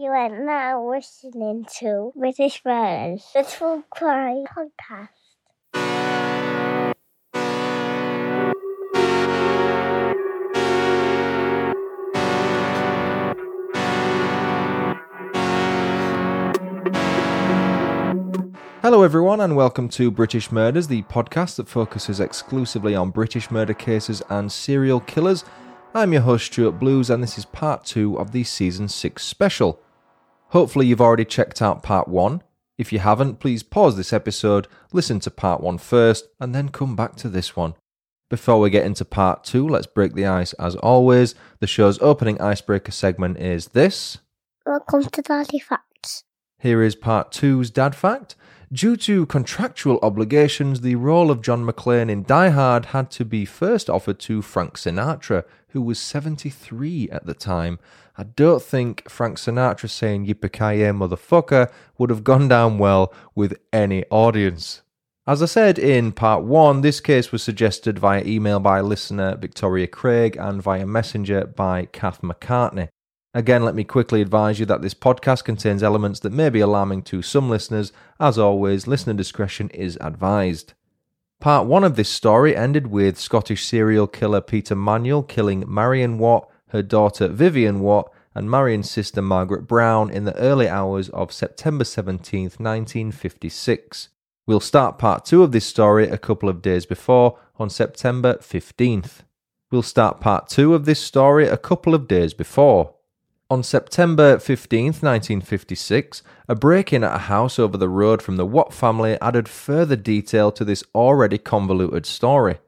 You are now listening to British Murders, the True Crime Podcast. Hello, everyone, and welcome to British Murders, the podcast that focuses exclusively on British murder cases and serial killers. I'm your host, Stuart Blues, and this is part two of the season six special. Hopefully, you've already checked out part one. If you haven't, please pause this episode, listen to part one first, and then come back to this one. Before we get into part two, let's break the ice as always. The show's opening icebreaker segment is this. Welcome to Daddy Facts. Here is part two's dad fact. Due to contractual obligations, the role of John McClane in Die Hard had to be first offered to Frank Sinatra, who was 73 at the time. I don't think Frank Sinatra saying Yippee motherfucker would have gone down well with any audience. As I said in part one, this case was suggested via email by listener Victoria Craig and via messenger by Kath McCartney. Again, let me quickly advise you that this podcast contains elements that may be alarming to some listeners. As always, listener discretion is advised. Part one of this story ended with Scottish serial killer Peter Manuel killing Marion Watt, her daughter Vivienne Watt, and Marion's sister Margaret Brown in the early hours of September 17, 1956. We'll start part two of this story a couple of days before, on September 15th. We'll start part two of this story a couple of days before. On September 15, 1956, a break in at a house over the road from the Watt family added further detail to this already convoluted story.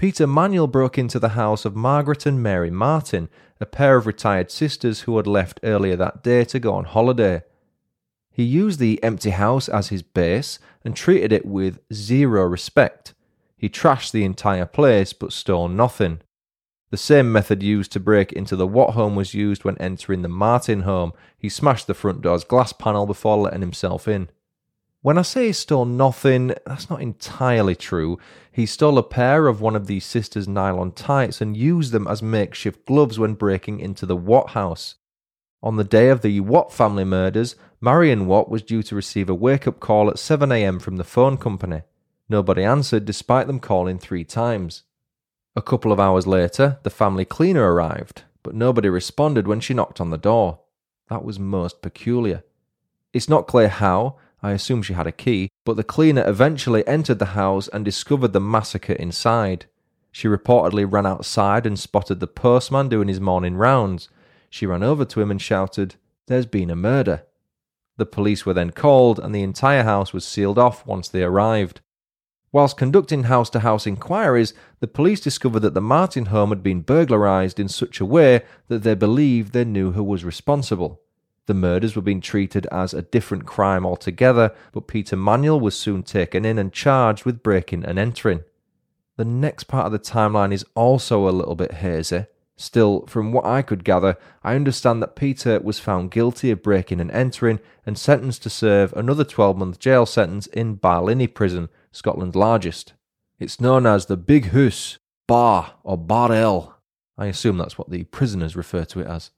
Peter Manuel broke into the house of Margaret and Mary Martin, a pair of retired sisters who had left earlier that day to go on holiday. He used the empty house as his base and treated it with zero respect. He trashed the entire place but stole nothing. The same method used to break into the Watt home was used when entering the Martin home. He smashed the front door's glass panel before letting himself in. When I say he stole nothing, that's not entirely true. He stole a pair of one of the sisters' nylon tights and used them as makeshift gloves when breaking into the Watt house. On the day of the Watt family murders, Marion Watt was due to receive a wake up call at 7am from the phone company. Nobody answered despite them calling three times. A couple of hours later, the family cleaner arrived, but nobody responded when she knocked on the door. That was most peculiar. It's not clear how, I assume she had a key, but the cleaner eventually entered the house and discovered the massacre inside. She reportedly ran outside and spotted the postman doing his morning rounds. She ran over to him and shouted, There's been a murder. The police were then called, and the entire house was sealed off once they arrived. Whilst conducting house to house inquiries, the police discovered that the Martin home had been burglarised in such a way that they believed they knew who was responsible. The murders were being treated as a different crime altogether, but Peter Manuel was soon taken in and charged with breaking and entering. The next part of the timeline is also a little bit hazy. Still, from what I could gather, I understand that Peter was found guilty of breaking and entering and sentenced to serve another 12 month jail sentence in Barlinnie prison, Scotland's largest. It's known as the Big Hoose, Bar, or Bar. I assume that's what the prisoners refer to it as.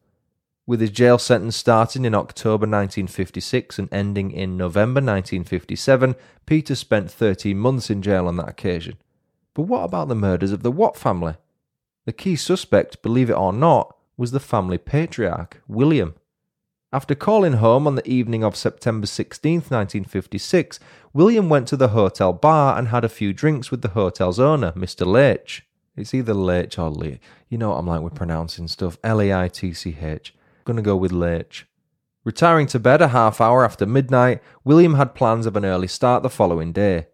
With his jail sentence starting in October 1956 and ending in November 1957, Peter spent 13 months in jail on that occasion. But what about the murders of the Watt family? The key suspect, believe it or not, was the family patriarch, William. After calling home on the evening of September 16, 1956, William went to the hotel bar and had a few drinks with the hotel's owner, Mr. Leitch. It's either Leitch or Leitch. You know what I'm like with pronouncing stuff. L A I T C H. Gonna go with Leitch. Retiring to bed a half hour after midnight, William had plans of an early start the following day.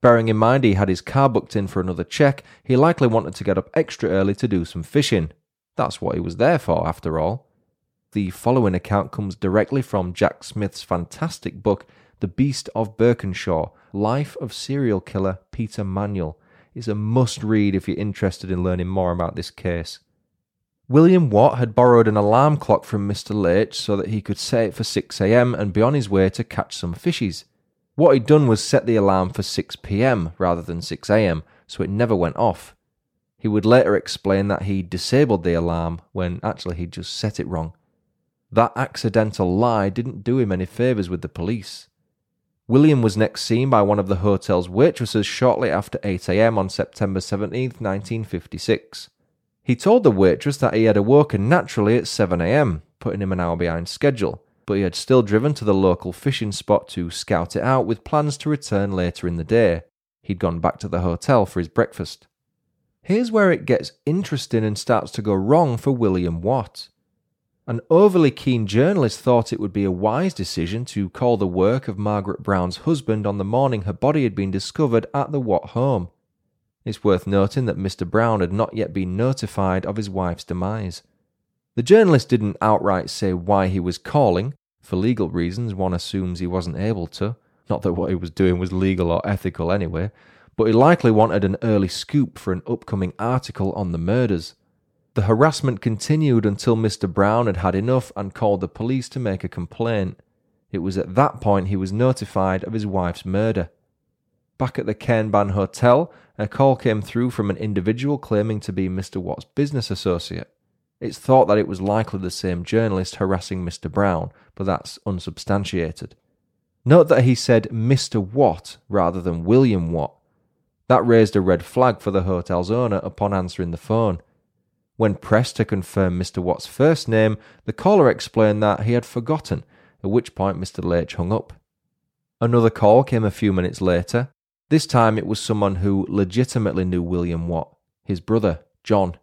Bearing in mind he had his car booked in for another check, he likely wanted to get up extra early to do some fishing. That's what he was there for, after all. The following account comes directly from Jack Smith's fantastic book, The Beast of Birkenshaw Life of Serial Killer Peter Manuel. It's a must read if you're interested in learning more about this case. William Watt had borrowed an alarm clock from Mr. Leitch so that he could set it for 6am and be on his way to catch some fishes. What he'd done was set the alarm for 6pm rather than 6am, so it never went off. He would later explain that he disabled the alarm when actually he'd just set it wrong. That accidental lie didn't do him any favours with the police. William was next seen by one of the hotel's waitresses shortly after 8am on September 17, 1956. He told the waitress that he had awoken naturally at 7am, putting him an hour behind schedule, but he had still driven to the local fishing spot to scout it out with plans to return later in the day. He'd gone back to the hotel for his breakfast. Here's where it gets interesting and starts to go wrong for William Watt. An overly keen journalist thought it would be a wise decision to call the work of Margaret Brown's husband on the morning her body had been discovered at the Watt home. It's worth noting that Mr. Brown had not yet been notified of his wife's demise. The journalist didn't outright say why he was calling. For legal reasons, one assumes he wasn't able to. Not that what he was doing was legal or ethical anyway, but he likely wanted an early scoop for an upcoming article on the murders. The harassment continued until Mr. Brown had had enough and called the police to make a complaint. It was at that point he was notified of his wife's murder. Back at the Cairnbaan Hotel, a call came through from an individual claiming to be Mr. Watt's business associate. It's thought that it was likely the same journalist harassing Mr. Brown, but that's unsubstantiated. Note that he said Mr. Watt rather than William Watt. That raised a red flag for the hotel's owner upon answering the phone. When pressed to confirm Mr. Watt's first name, the caller explained that he had forgotten, at which point Mr. Leitch hung up. Another call came a few minutes later. This time it was someone who legitimately knew William Watt, his brother, John.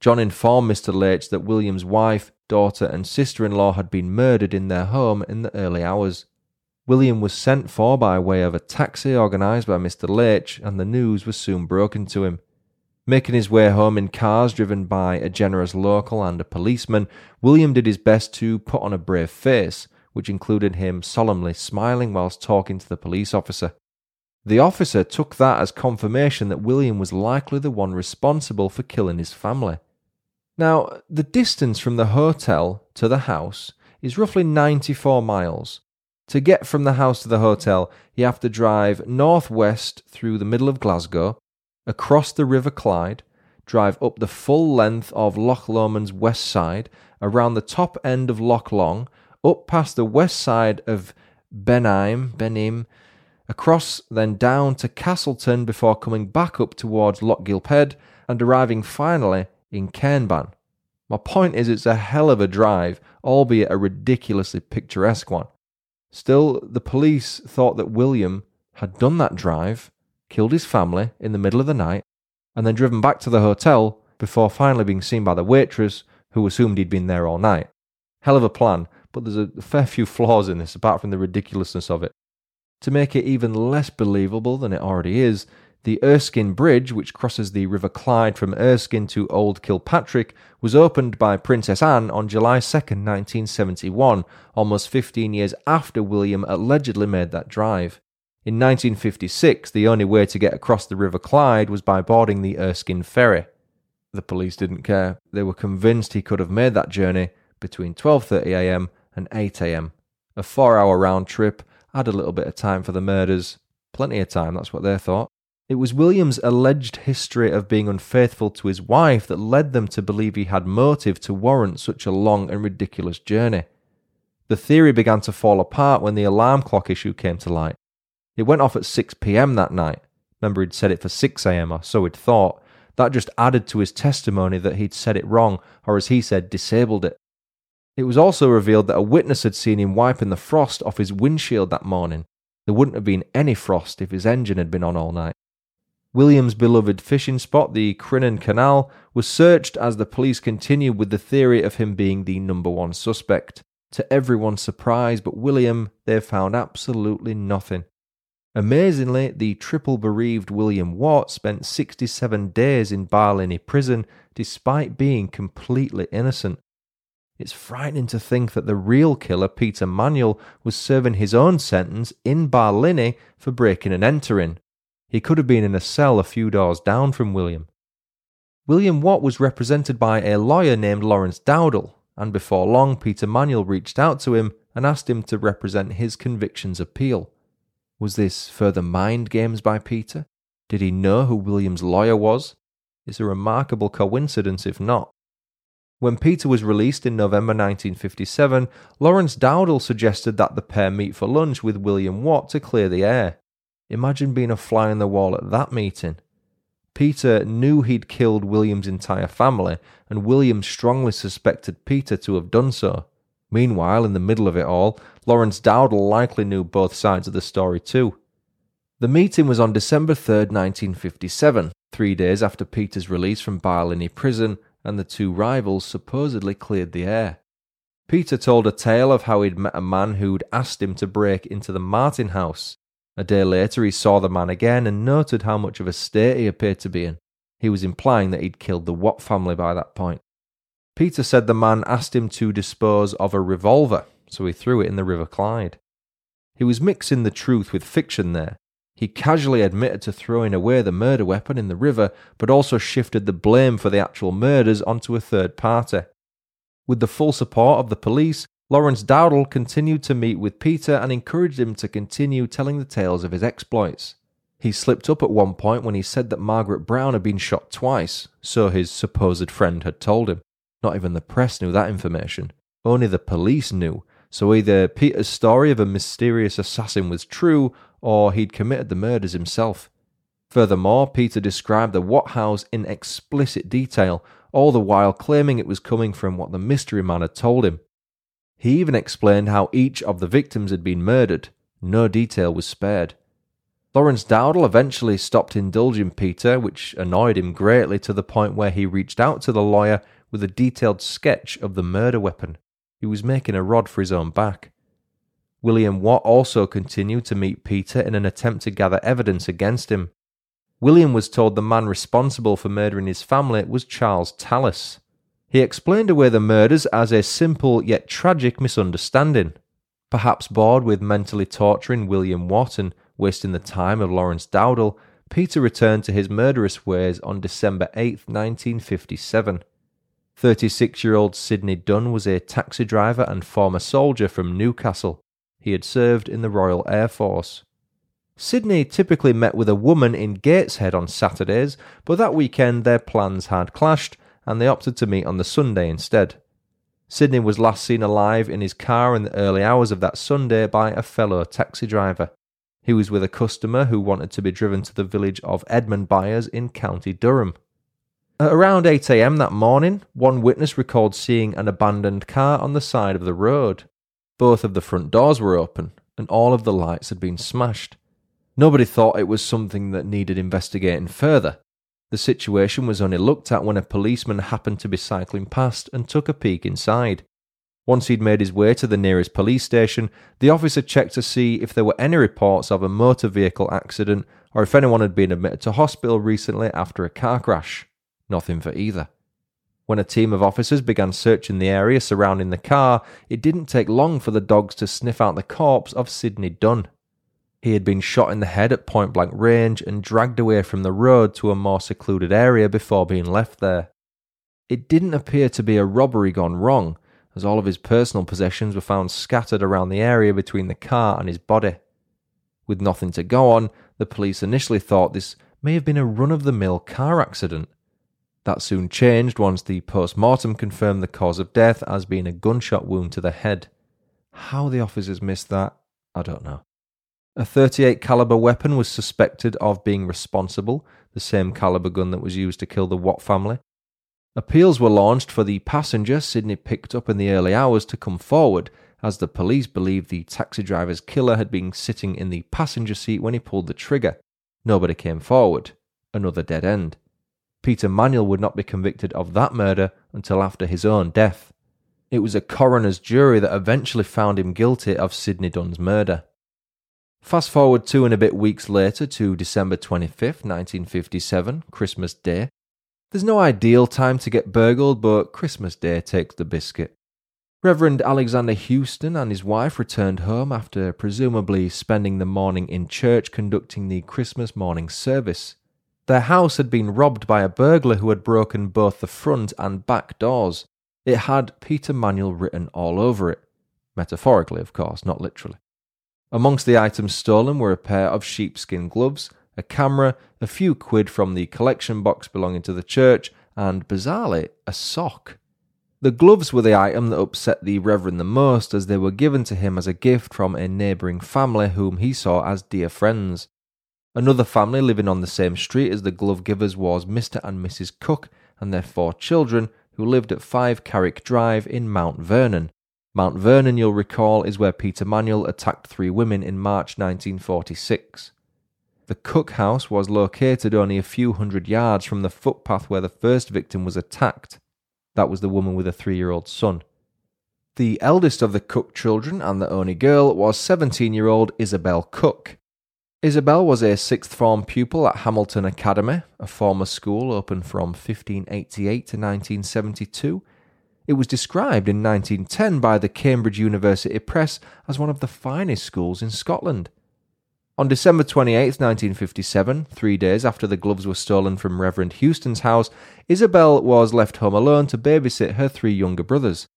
John informed Mr. Leitch that William's wife, daughter, and sister in law had been murdered in their home in the early hours. William was sent for by way of a taxi organised by Mr. Leitch, and the news was soon broken to him. Making his way home in cars driven by a generous local and a policeman, William did his best to put on a brave face, which included him solemnly smiling whilst talking to the police officer. The officer took that as confirmation that William was likely the one responsible for killing his family. Now, the distance from the hotel to the house is roughly 94 miles. To get from the house to the hotel, you have to drive northwest through the middle of Glasgow, across the River Clyde, drive up the full length of Loch Lomond's west side, around the top end of Loch Long, up past the west side of Benheim, Benim, across then down to Castleton before coming back up towards Lochgilphead and arriving finally in Cairnbaan. My point is, it's a hell of a drive, albeit a ridiculously picturesque one. Still, the police thought that William had done that drive killed his family in the middle of the night, and then driven back to the hotel before finally being seen by the waitress, who assumed he'd been there all night. Hell of a plan, but there's a fair few flaws in this apart from the ridiculousness of it. To make it even less believable than it already is, the Erskine Bridge, which crosses the River Clyde from Erskine to Old Kilpatrick, was opened by Princess Anne on July 2, 1971, almost 15 years after William allegedly made that drive. In 1956, the only way to get across the River Clyde was by boarding the Erskine Ferry. The police didn't care. They were convinced he could have made that journey between 12.30am and 8am. A four-hour round trip, add a little bit of time for the murders. Plenty of time, that's what they thought. It was William's alleged history of being unfaithful to his wife that led them to believe he had motive to warrant such a long and ridiculous journey. The theory began to fall apart when the alarm clock issue came to light. It went off at 6 pm that night. Remember, he'd set it for 6 am, or so he'd thought. That just added to his testimony that he'd said it wrong, or as he said, disabled it. It was also revealed that a witness had seen him wiping the frost off his windshield that morning. There wouldn't have been any frost if his engine had been on all night. William's beloved fishing spot, the Crinan Canal, was searched as the police continued with the theory of him being the number one suspect. To everyone's surprise but William, they found absolutely nothing. Amazingly, the triple bereaved William Watt spent 67 days in Barlinnie prison despite being completely innocent. It's frightening to think that the real killer, Peter Manuel, was serving his own sentence in Barlinnie for breaking and entering. He could have been in a cell a few doors down from William. William Watt was represented by a lawyer named Laurence Dowdall, and before long Peter Manuel reached out to him and asked him to represent his convictions appeal. Was this further mind games by Peter? Did he know who William's lawyer was? It's a remarkable coincidence if not. When Peter was released in November 1957, Laurence Dowdall suggested that the pair meet for lunch with William Watt to clear the air. Imagine being a fly on the wall at that meeting. Peter knew he'd killed William's entire family, and William strongly suspected Peter to have done so. Meanwhile, in the middle of it all, Laurence Dowdall likely knew both sides of the story too. The meeting was on December 3, 1957, three days after Peter's release from Barlinnie prison, and the two rivals supposedly cleared the air. Peter told a tale of how he'd met a man who'd asked him to break into the Martin house. A day later, he saw the man again and noted how much of a state he appeared to be in. He was implying that he'd killed the Watt family by that point. Peter said the man asked him to dispose of a revolver, so he threw it in the River Clyde. He was mixing the truth with fiction there. He casually admitted to throwing away the murder weapon in the river, but also shifted the blame for the actual murders onto a third party. With the full support of the police, Laurence Dowdall continued to meet with Peter and encouraged him to continue telling the tales of his exploits. He slipped up at one point when he said that Margaret Brown had been shot twice, so his supposed friend had told him. Not even the press knew that information. Only the police knew, so either Peter's story of a mysterious assassin was true, or he'd committed the murders himself. Furthermore, Peter described the Watt house in explicit detail, all the while claiming it was coming from what the mystery man had told him. He even explained how each of the victims had been murdered. No detail was spared. Laurence Dowdall eventually stopped indulging Peter, which annoyed him greatly to the point where he reached out to the lawyer with a detailed sketch of the murder weapon. He was making a rod for his own back. William Watt also continued to meet Peter in an attempt to gather evidence against him. William was told the man responsible for murdering his family was Charles Tallis. He explained away the murders as a simple yet tragic misunderstanding. Perhaps bored with mentally torturing William Watt and wasting the time of Laurence Dowdall, Peter returned to his murderous ways on December 8, 1957. 36 year old Sydney Dunn was a taxi driver and former soldier from Newcastle. He had served in the Royal Air Force. Sydney typically met with a woman in Gateshead on Saturdays, but that weekend their plans had clashed and they opted to meet on the Sunday instead. Sydney was last seen alive in his car in the early hours of that Sunday by a fellow taxi driver. He was with a customer who wanted to be driven to the village of Edmundbyers in County Durham. At around 8am that morning, one witness recalled seeing an abandoned car on the side of the road. Both of the front doors were open, and all of the lights had been smashed. Nobody thought it was something that needed investigating further. The situation was only looked at when a policeman happened to be cycling past and took a peek inside. Once he'd made his way to the nearest police station, the officer checked to see if there were any reports of a motor vehicle accident or if anyone had been admitted to hospital recently after a car crash. Nothing for either. When a team of officers began searching the area surrounding the car, it didn't take long for the dogs to sniff out the corpse of Sydney Dunn. He had been shot in the head at point blank range and dragged away from the road to a more secluded area before being left there. It didn't appear to be a robbery gone wrong, as all of his personal possessions were found scattered around the area between the car and his body. With nothing to go on, the police initially thought this may have been a run of the mill car accident. That soon changed once the post mortem confirmed the cause of death as being a gunshot wound to the head. How the officers missed that, I don't know. A 38 caliber weapon was suspected of being responsible, the same caliber gun that was used to kill the Watt family. Appeals were launched for the passenger Sydney picked up in the early hours to come forward, as the police believed the taxi driver's killer had been sitting in the passenger seat when he pulled the trigger. Nobody came forward. Another dead end. Peter Manuel would not be convicted of that murder until after his own death. It was a coroner's jury that eventually found him guilty of Sydney Dunn's murder. Fast forward two and a bit weeks later to December 25th, 1957, Christmas Day. There's no ideal time to get burgled, but Christmas Day takes the biscuit. Reverend Alexander Houston and his wife returned home after presumably spending the morning in church conducting the Christmas morning service. Their house had been robbed by a burglar who had broken both the front and back doors. It had Peter Manuel written all over it. Metaphorically, of course, not literally. Amongst the items stolen were a pair of sheepskin gloves, a camera, a few quid from the collection box belonging to the church, and bizarrely, a sock. The gloves were the item that upset the Reverend the most as they were given to him as a gift from a neighbouring family whom he saw as dear friends. Another family living on the same street as the glove givers was Mr. and Mrs. Cooke and their four children, who lived at 5 Carrick Drive in Mount Vernon. Mount Vernon, you'll recall, is where Peter Manuel attacked three women in March 1946. The Cooke house was located only a few hundred yards from the footpath where the first victim was attacked. That was the woman with a three year old son. The eldest of the Cooke children and the only girl was 17 year old Isabelle Cooke. Isabelle was a sixth form pupil at Hamilton Academy, a former school open from 1588 to 1972. It was described in 1910 by the Cambridge University Press as one of the finest schools in Scotland. On December 28, 1957, three days after the gloves were stolen from Reverend Houston's house, Isabelle was left home alone to babysit her three younger brothers.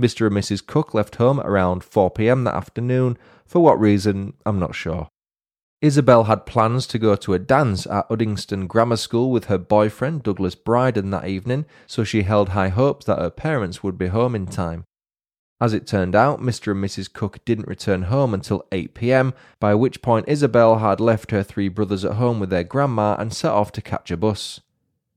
Mr. and Mrs. Cooke left home around 4 pm that afternoon. For what reason, I'm not sure. Isabelle had plans to go to a dance at Uddingston Grammar School with her boyfriend Douglas Bryden that evening, so she held high hopes that her parents would be home in time. As it turned out, Mr. and Mrs. Cooke didn't return home until 8 pm, by which point Isabelle had left her three brothers at home with their grandma and set off to catch a bus.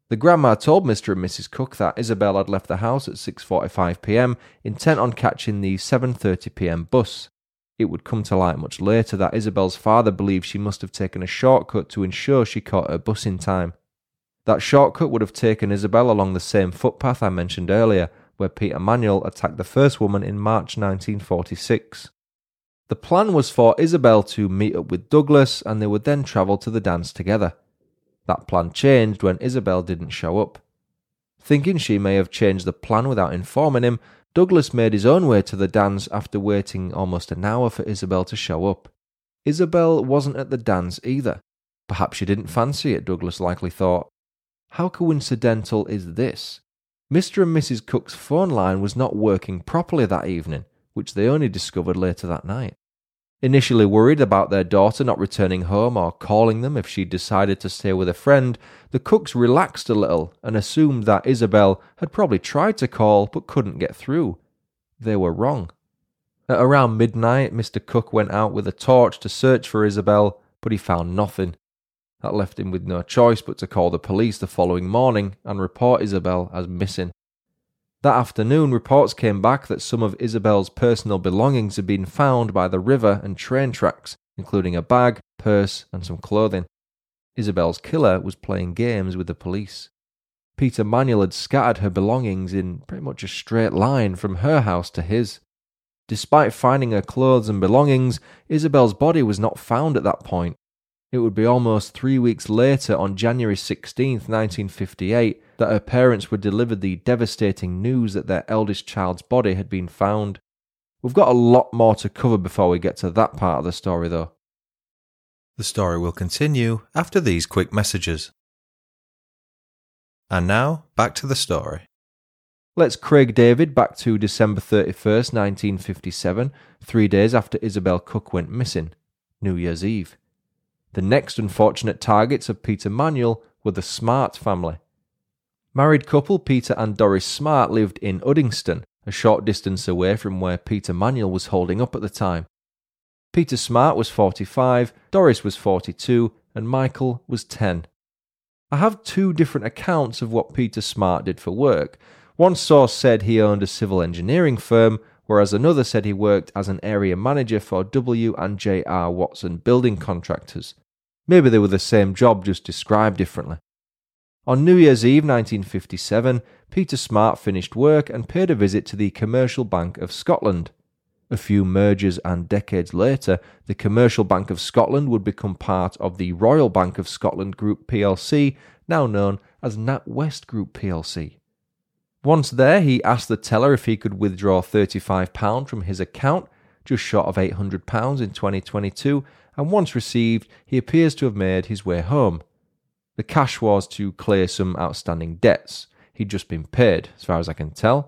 The grandma told Mr. and Mrs. Cooke that Isabelle had left the house at 6:45 p.m. intent on catching the 7:30 p.m. bus. It would come to light much later that Isabelle's father believed she must have taken a shortcut to ensure she caught her bus in time. That shortcut would have taken Isabelle along the same footpath I mentioned earlier, where Peter Manuel attacked the first woman in March 1946. The plan was for Isabelle to meet up with Douglas and they would then travel to the dance together. That plan changed when Isabelle didn't show up. Thinking she may have changed the plan without informing him, Douglas made his own way to the dance after waiting almost an hour for Isabelle to show up. Isabelle wasn't at the dance either. Perhaps she didn't fancy it, Douglas likely thought. How coincidental is this? Mr. and Mrs. Cooke's phone line was not working properly that evening, which they only discovered later that night. Initially worried about their daughter not returning home or calling them if she decided to stay with a friend, the Cookes relaxed a little and assumed that Isabelle had probably tried to call but couldn't get through. They were wrong. At around midnight, Mr. Cooke went out with a torch to search for Isabelle, but he found nothing. That left him with no choice but to call the police the following morning and report Isabelle as missing. That afternoon, reports came back that some of Isabelle's personal belongings had been found by the river and train tracks, including a bag, purse, and some clothing. Isabelle's killer was playing games with the police. Peter Manuel had scattered her belongings in pretty much a straight line from her house to his. Despite finding her clothes and belongings, Isabelle's body was not found at that point, it would be almost three weeks later, on January 16, 1958, that her parents were delivered the devastating news that their eldest child's body had been found. We've got a lot more to cover before we get to that part of the story, though. The story will continue after these quick messages. And now, back to the story. Let's Craig David back to December 31st, 1957, three days after Isabelle Cooke went missing, New Year's Eve. The next unfortunate targets of Peter Manuel were the Smart family. Married couple Peter and Doris Smart lived in Uddingston, a short distance away from where Peter Manuel was holding up at the time. Peter Smart was 45, Doris was 42, and Michael was 10. I have two different accounts of what Peter Smart did for work. One source said he owned a civil engineering firm, whereas another said he worked as an area manager for W and J.R. Watson building contractors. Maybe they were the same job, just described differently. On New Year's Eve 1957, Peter Smart finished work and paid a visit to the Commercial Bank of Scotland. A few mergers and decades later, the Commercial Bank of Scotland would become part of the Royal Bank of Scotland Group plc, now known as NatWest Group plc. Once there, he asked the teller if he could withdraw £35 from his account, just short of £800 in 2022, and once received, he appears to have made his way home. The cash was to clear some outstanding debts. He'd just been paid, as far as I can tell.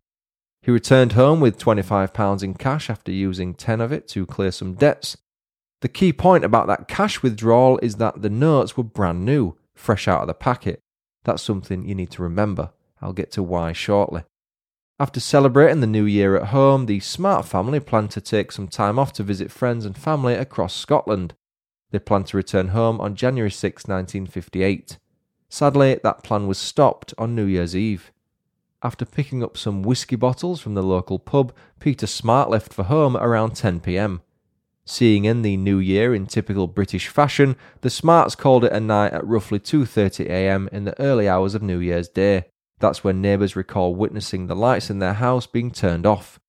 He returned home with £25 in cash after using 10 of it to clear some debts. The key point about that cash withdrawal is that the notes were brand new, fresh out of the packet. That's something you need to remember. I'll get to why shortly. After celebrating the new year at home, the Smart family planned to take some time off to visit friends and family across Scotland. They planned to return home on January 6, 1958. Sadly, that plan was stopped on New Year's Eve. After picking up some whisky bottles from the local pub, Peter Smart left for home around 10 pm. Seeing in the new year in typical British fashion, the Smarts called it a night at roughly 2:30 a.m. in the early hours of New Year's Day. That's when neighbours recall witnessing the lights in their house being turned off.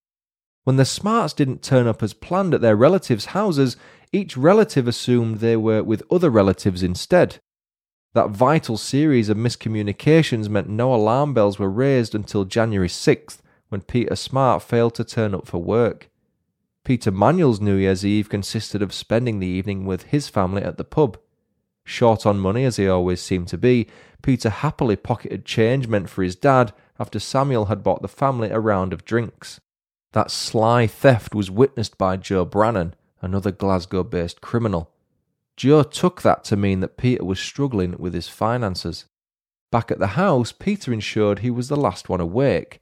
When the Smarts didn't turn up as planned at their relatives' houses, each relative assumed they were with other relatives instead. That vital series of miscommunications meant no alarm bells were raised until January 6th, when Peter Smart failed to turn up for work. Peter Manuel's New Year's Eve consisted of spending the evening with his family at the pub. Short on money as he always seemed to be, Peter happily pocketed change meant for his dad after Samuel had bought the family a round of drinks. That sly theft was witnessed by Joe Brannan, another Glasgow based criminal. Joe took that to mean that Peter was struggling with his finances. Back at the house, Peter ensured he was the last one awake.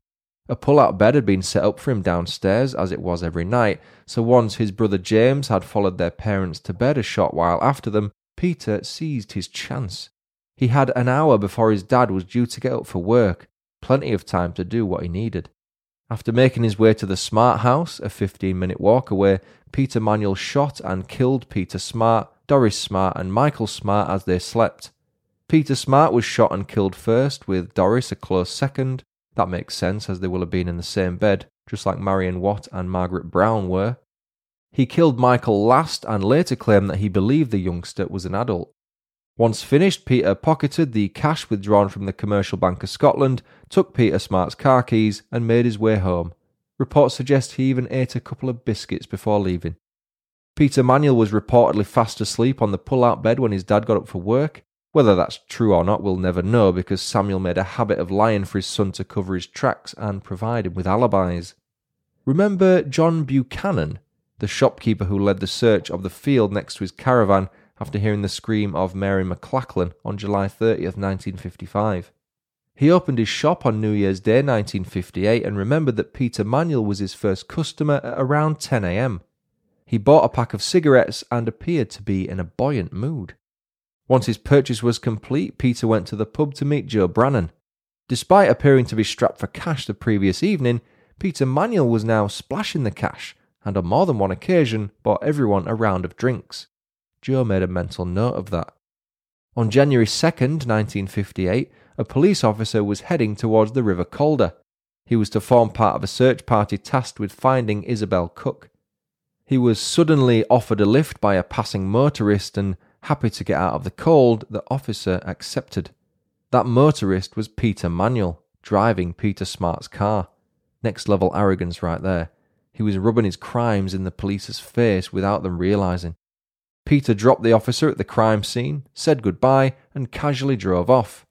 A pull out bed had been set up for him downstairs, as it was every night, so once his brother James had followed their parents to bed a short while after them, Peter seized his chance. He had an hour before his dad was due to get up for work, plenty of time to do what he needed. After making his way to the Smart house, a 15 minute walk away, Peter Manuel shot and killed Peter Smart, Doris Smart, and Michael Smart as they slept. Peter Smart was shot and killed first, with Doris a close second. That makes sense as they will have been in the same bed, just like Marion Watt and Margaret Brown were. He killed Michael last and later claimed that he believed the youngster was an adult. Once finished, Peter pocketed the cash withdrawn from the Commercial Bank of Scotland, took Peter Smart's car keys, and made his way home. Reports suggest he even ate a couple of biscuits before leaving. Peter Manuel was reportedly fast asleep on the pull out bed when his dad got up for work. Whether that's true or not, we'll never know because Samuel made a habit of lying for his son to cover his tracks and provide him with alibis. Remember John Buchanan, the shopkeeper who led the search of the field next to his caravan after hearing the scream of Mary McLachlan on July 30th, 1955. He opened his shop on New Year's Day 1958 and remembered that Peter Manuel was his first customer at around 10 am. He bought a pack of cigarettes and appeared to be in a buoyant mood. Once his purchase was complete, Peter went to the pub to meet Joe Brannan. Despite appearing to be strapped for cash the previous evening, Peter Manuel was now splashing the cash and on more than one occasion bought everyone a round of drinks. Joe made a mental note of that. On January 2nd, 1958, a police officer was heading towards the River Calder. He was to form part of a search party tasked with finding Isabelle Cooke. He was suddenly offered a lift by a passing motorist and, happy to get out of the cold, the officer accepted. That motorist was Peter Manuel, driving Peter Smart's car. Next level arrogance right there. He was rubbing his crimes in the police's face without them realizing. Peter dropped the officer at the crime scene, said goodbye, and casually drove off.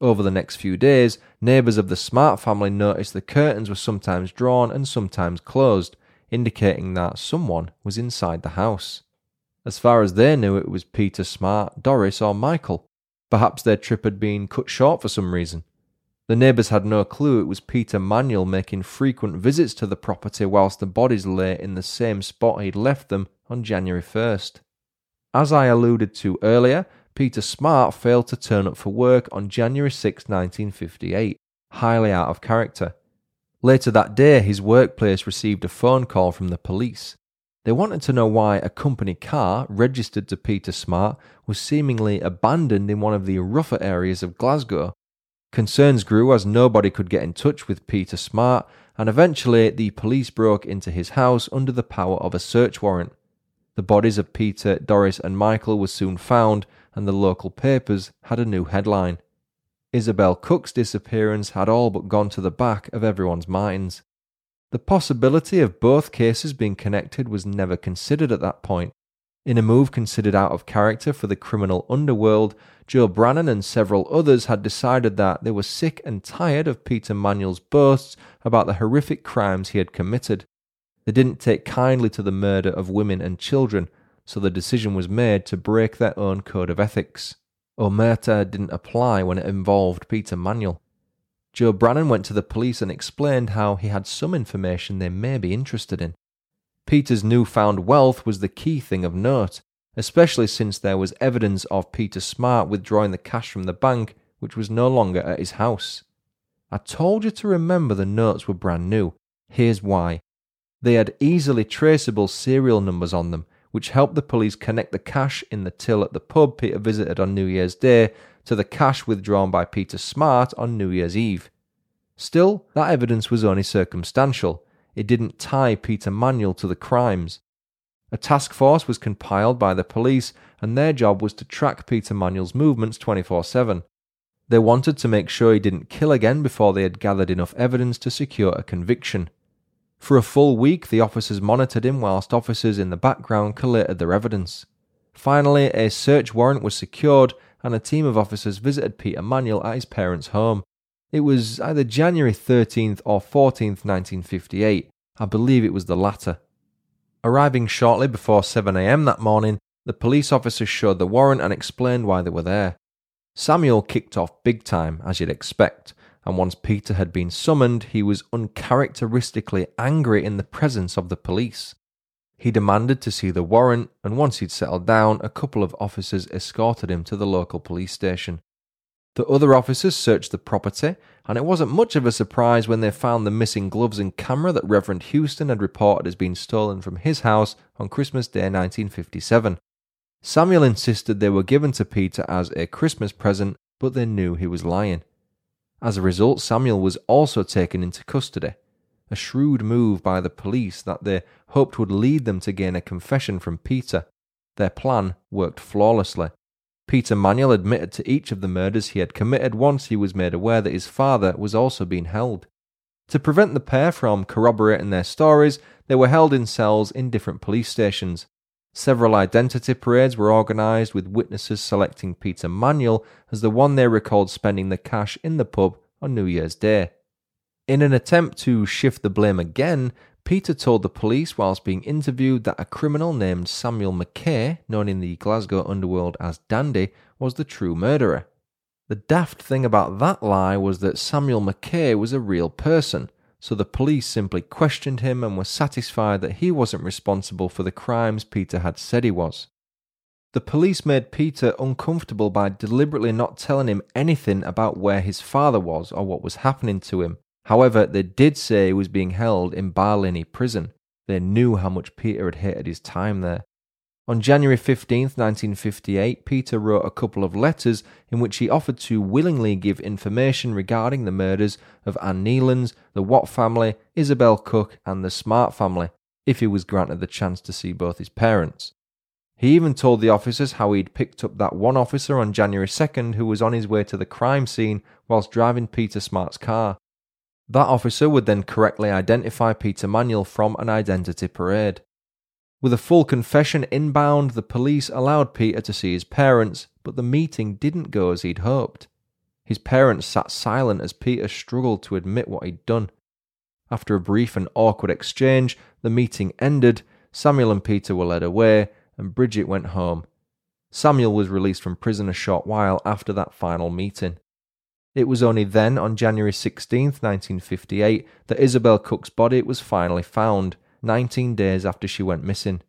Over the next few days, neighbours of the Smart family noticed the curtains were sometimes drawn and sometimes closed, indicating that someone was inside the house. As far as they knew, it was Peter Smart, Doris, or Michael. Perhaps their trip had been cut short for some reason. The neighbours had no clue it was Peter Manuel making frequent visits to the property whilst the bodies lay in the same spot he'd left them on January 1st. As I alluded to earlier, Peter Smart failed to turn up for work on January 6, 1958, highly out of character. Later that day, his workplace received a phone call from the police. They wanted to know why a company car registered to Peter Smart was seemingly abandoned in one of the rougher areas of Glasgow Concerns grew as nobody could get in touch with Peter Smart, and eventually the police broke into his house under the power of a search warrant. The bodies of Peter, Doris, and Michael were soon found, and the local papers had a new headline. Isabelle Cooke's disappearance had all but gone to the back of everyone's minds. The possibility of both cases being connected was never considered at that point. In a move considered out of character for the criminal underworld, Joe Brannan and several others had decided that they were sick and tired of Peter Manuel's boasts about the horrific crimes he had committed. They didn't take kindly to the murder of women and children, so the decision was made to break their own code of ethics. Omerta didn't apply when it involved Peter Manuel. Joe Brannan went to the police and explained how he had some information they may be interested in. Peter's newfound wealth was the key thing of note, especially since there was evidence of Peter Smart withdrawing the cash from the bank, which was no longer at his house. I told you to remember the notes were brand new. Here's why. They had easily traceable serial numbers on them, which helped the police connect the cash in the till at the pub Peter visited on New Year's Day to the cash withdrawn by Peter Smart on New Year's Eve. Still, that evidence was only circumstantial. It didn't tie Peter Manuel to the crimes. A task force was compiled by the police, and their job was to track Peter Manuel's movements 24 7. They wanted to make sure he didn't kill again before they had gathered enough evidence to secure a conviction. For a full week, the officers monitored him whilst officers in the background collated their evidence. Finally, a search warrant was secured and a team of officers visited Peter Manuel at his parents' home. It was either January 13th or 14th, 1958. I believe it was the latter. Arriving shortly before 7am that morning, the police officers showed the warrant and explained why they were there. Samuel kicked off big time, as you'd expect, and once Peter had been summoned, he was uncharacteristically angry in the presence of the police. He demanded to see the warrant, and once he'd settled down, a couple of officers escorted him to the local police station. The other officers searched the property, and it wasn't much of a surprise when they found the missing gloves and camera that Reverend Houston had reported as being stolen from his house on Christmas Day 1957. Samuel insisted they were given to Peter as a Christmas present, but they knew he was lying. As a result, Samuel was also taken into custody, a shrewd move by the police that they hoped would lead them to gain a confession from Peter. Their plan worked flawlessly. Peter Manuel admitted to each of the murders he had committed once he was made aware that his father was also being held. To prevent the pair from corroborating their stories, they were held in cells in different police stations. Several identity parades were organised with witnesses selecting Peter Manuel as the one they recalled spending the cash in the pub on New Year's Day. In an attempt to shift the blame again, Peter told the police whilst being interviewed that a criminal named Samuel McKay, known in the Glasgow underworld as Dandy, was the true murderer. The daft thing about that lie was that Samuel McKay was a real person, so the police simply questioned him and were satisfied that he wasn't responsible for the crimes Peter had said he was. The police made Peter uncomfortable by deliberately not telling him anything about where his father was or what was happening to him. However, they did say he was being held in Barlinnie prison. They knew how much Peter had hated his time there. On January 15, 1958, Peter wrote a couple of letters in which he offered to willingly give information regarding the murders of Anne Kneilands, the Watt family, Isabelle Cooke, and the Smart family, if he was granted the chance to see both his parents. He even told the officers how he'd picked up that one officer on January 2nd who was on his way to the crime scene whilst driving Peter Smart's car. That officer would then correctly identify Peter Manuel from an identity parade. With a full confession inbound, the police allowed Peter to see his parents, but the meeting didn't go as he'd hoped. His parents sat silent as Peter struggled to admit what he'd done. After a brief and awkward exchange, the meeting ended, Samuel and Peter were led away, and Bridget went home. Samuel was released from prison a short while after that final meeting. It was only then, on January 16, 1958, that Isabelle Cooke's body was finally found. 19 days after she went missing.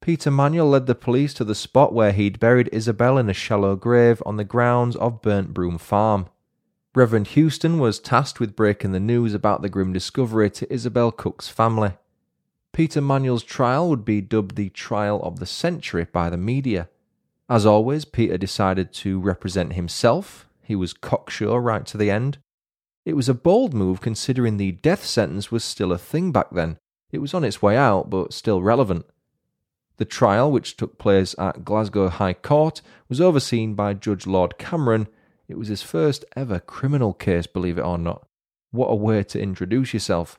Peter Manuel led the police to the spot where he'd buried Isabelle in a shallow grave on the grounds of Burnt Broom Farm. Reverend Houston was tasked with breaking the news about the grim discovery to Isabelle Cooke's family. Peter Manuel's trial would be dubbed the trial of the century by the media. As always, Peter decided to represent himself. He was cocksure right to the end. It was a bold move considering the death sentence was still a thing back then, it was on its way out, but still relevant. The trial, which took place at Glasgow High Court, was overseen by Judge Lord Cameron. It was his first ever criminal case, believe it or not. What a way to introduce yourself.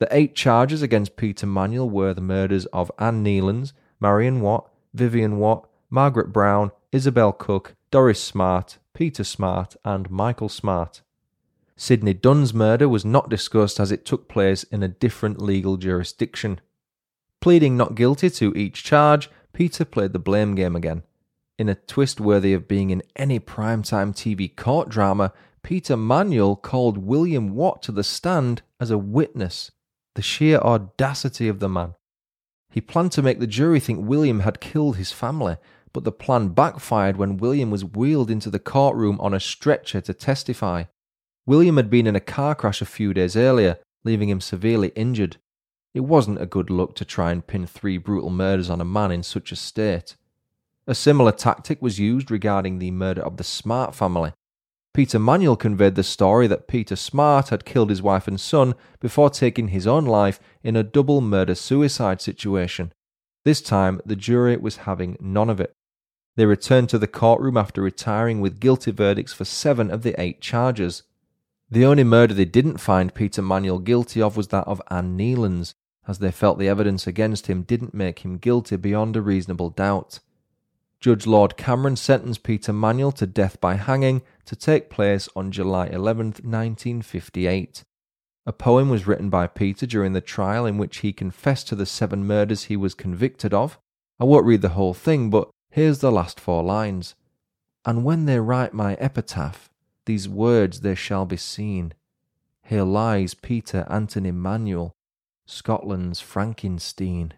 The eight charges against Peter Manuel were the murders of Anne Kneilands, Marion Watt, Vivienne Watt, Margaret Brown, Isabelle Cooke, Doris Smart, Peter Smart, and Michael Smart. Sydney Dunn's murder was not discussed as it took place in a different legal jurisdiction. Pleading not guilty to each charge, Peter played the blame game again. In a twist worthy of being in any primetime TV court drama, Peter Manuel called William Watt to the stand as a witness. The sheer audacity of the man. He planned to make the jury think William had killed his family, but the plan backfired when William was wheeled into the courtroom on a stretcher to testify. William had been in a car crash a few days earlier, leaving him severely injured. It wasn't a good look to try and pin three brutal murders on a man in such a state. A similar tactic was used regarding the murder of the Smart family. Peter Manuel conveyed the story that Peter Smart had killed his wife and son before taking his own life in a double murder suicide situation. This time, the jury was having none of it. They returned to the courtroom after retiring with guilty verdicts for seven of the eight charges. The only murder they didn't find Peter Manuel guilty of was that of Anne Kneilands, as they felt the evidence against him didn't make him guilty beyond a reasonable doubt. Judge Lord Cameron sentenced Peter Manuel to death by hanging to take place on July 11, 1958. A poem was written by Peter during the trial in which he confessed to the seven murders he was convicted of. I won't read the whole thing, but here's the last four lines. And when they write my epitaph, these words they shall be seen. Here lies Peter Anthony Manuel, Scotland's Frankenstein.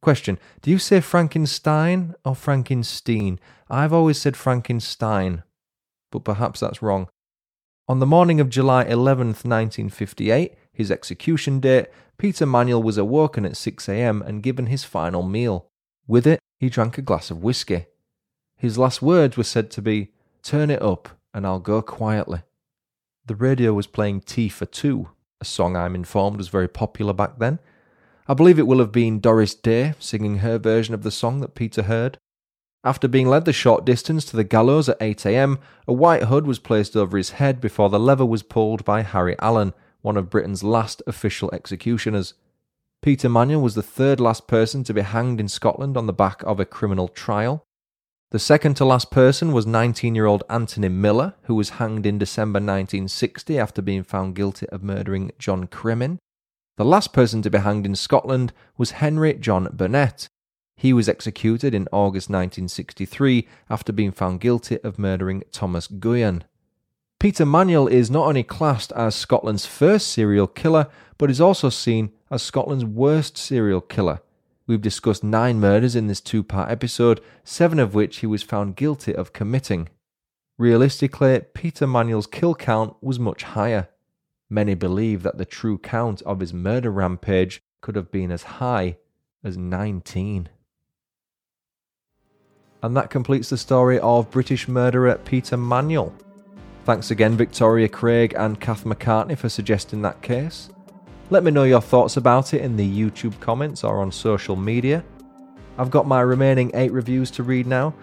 Question Do you say Frankenstein or Frankenstein? I've always said Frankenstein, but perhaps that's wrong. On the morning of July 11th, 1958, his execution date, Peter Manuel was awoken at 6am and given his final meal. With it, he drank a glass of whisky. His last words were said to be, Turn it up and I'll go quietly. The radio was playing Tea for Two, a song I'm informed was very popular back then. I believe it will have been Doris Day singing her version of the song that Peter heard. After being led the short distance to the gallows at 8am, a white hood was placed over his head before the lever was pulled by Harry Allen, one of Britain's last official executioners. Peter Manuel was the third last person to be hanged in Scotland on the back of a criminal trial. The second to last person was 19 year old Anthony Miller, who was hanged in December 1960 after being found guilty of murdering John Cremin. The last person to be hanged in Scotland was Henry John Burnett. He was executed in August 1963 after being found guilty of murdering Thomas Guyan. Peter Manuel is not only classed as Scotland's first serial killer, but is also seen as Scotland's worst serial killer. We've discussed nine murders in this two part episode, seven of which he was found guilty of committing. Realistically, Peter Manuel's kill count was much higher. Many believe that the true count of his murder rampage could have been as high as 19. And that completes the story of British murderer Peter Manuel. Thanks again, Victoria Craig and Kath McCartney, for suggesting that case. Let me know your thoughts about it in the YouTube comments or on social media. I've got my remaining eight reviews to read now.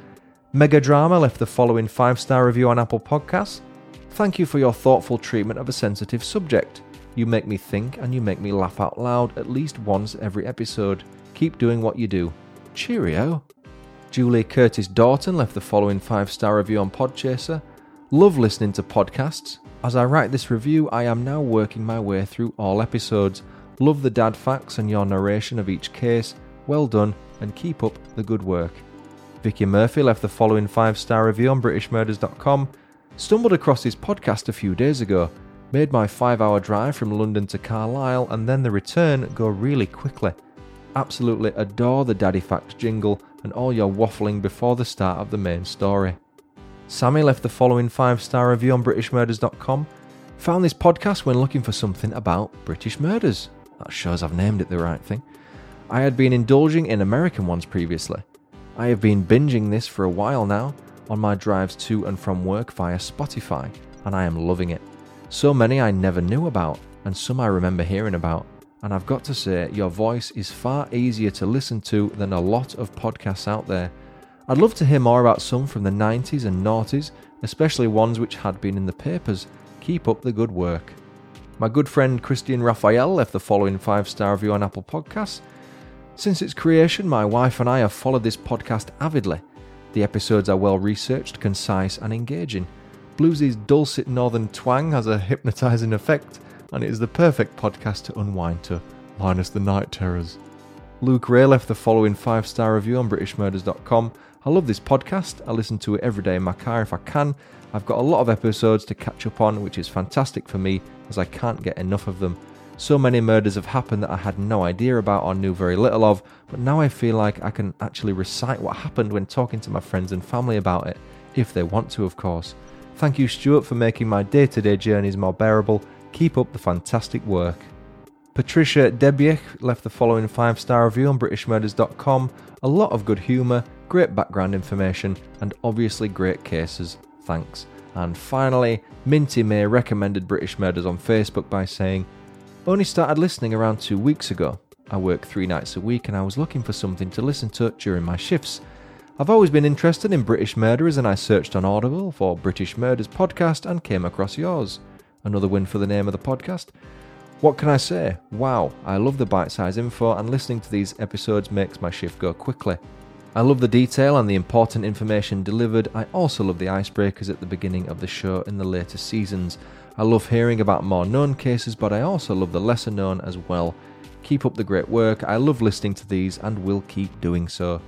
Mega Drama left the following five star review on Apple Podcasts. Thank you for your thoughtful treatment of a sensitive subject. You make me think and you make me laugh out loud at least once every episode. Keep doing what you do. Cheerio. Julie Curtis Dorton left the following five star review on Podchaser. Love listening to podcasts. As I write this review, I am now working my way through all episodes. Love the dad facts and your narration of each case. Well done and keep up the good work. Vicky Murphy left the following five star review on BritishMurders.com. Stumbled across his podcast a few days ago. Made my five hour drive from London to Carlisle and then the return go really quickly. Absolutely adore the Daddy Fact jingle and all your waffling before the start of the main story. Sammy left the following five star review on BritishMurders.com. Found this podcast when looking for something about British murders. That shows I've named it the right thing. I had been indulging in American ones previously. I have been binging this for a while now on my drives to and from work via Spotify, and I am loving it. So many I never knew about, and some I remember hearing about. And I've got to say, your voice is far easier to listen to than a lot of podcasts out there. I'd love to hear more about some from the 90s and noughties, especially ones which had been in the papers. Keep up the good work. My good friend Christian Raphael left the following five star review on Apple Podcasts. Since its creation, my wife and I have followed this podcast avidly. The episodes are well researched, concise, and engaging. Bluesy's dulcet northern twang has a hypnotizing effect, and it is the perfect podcast to unwind to, minus the night terrors. Luke Ray left the following five star review on BritishMurders.com. I love this podcast. I listen to it every day in my car if I can. I've got a lot of episodes to catch up on, which is fantastic for me as I can't get enough of them. So many murders have happened that I had no idea about or knew very little of, but now I feel like I can actually recite what happened when talking to my friends and family about it, if they want to, of course. Thank you, Stuart, for making my day to day journeys more bearable. Keep up the fantastic work. Patricia Debiech left the following five star review on BritishMurders.com. A lot of good humour, great background information, and obviously great cases. Thanks. And finally, Minty May recommended British Murders on Facebook by saying, Only started listening around two weeks ago. I work three nights a week and I was looking for something to listen to during my shifts. I've always been interested in British murderers and I searched on Audible for British Murders podcast and came across yours. Another win for the name of the podcast. What can I say? Wow, I love the bite size info, and listening to these episodes makes my shift go quickly. I love the detail and the important information delivered. I also love the icebreakers at the beginning of the show in the later seasons. I love hearing about more known cases, but I also love the lesser known as well. Keep up the great work. I love listening to these and will keep doing so.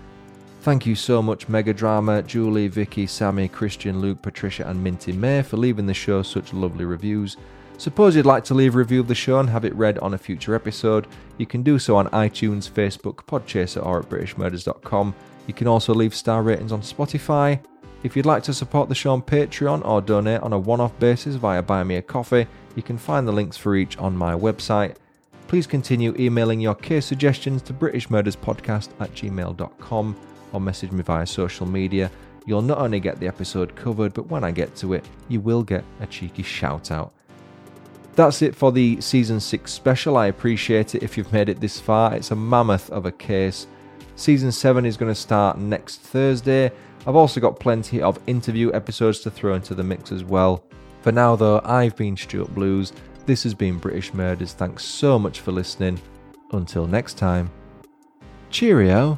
Thank you so much, Mega Drama, Julie, Vicky, Sammy, Christian, Luke, Patricia, and Minty May for leaving the show such lovely reviews. Suppose you'd like to leave a review of the show and have it read on a future episode. You can do so on iTunes, Facebook, Podchaser, or at BritishMurders.com. You can also leave star ratings on Spotify. If you'd like to support the show on Patreon or donate on a one off basis via Buy Me a Coffee, you can find the links for each on my website. Please continue emailing your case suggestions to BritishMurdersPodcast at gmail.com or message me via social media. You'll not only get the episode covered, but when I get to it, you will get a cheeky shout out. That's it for the season 6 special. I appreciate it if you've made it this far. It's a mammoth of a case. Season 7 is going to start next Thursday. I've also got plenty of interview episodes to throw into the mix as well. For now, though, I've been Stuart Blues. This has been British Murders. Thanks so much for listening. Until next time, cheerio.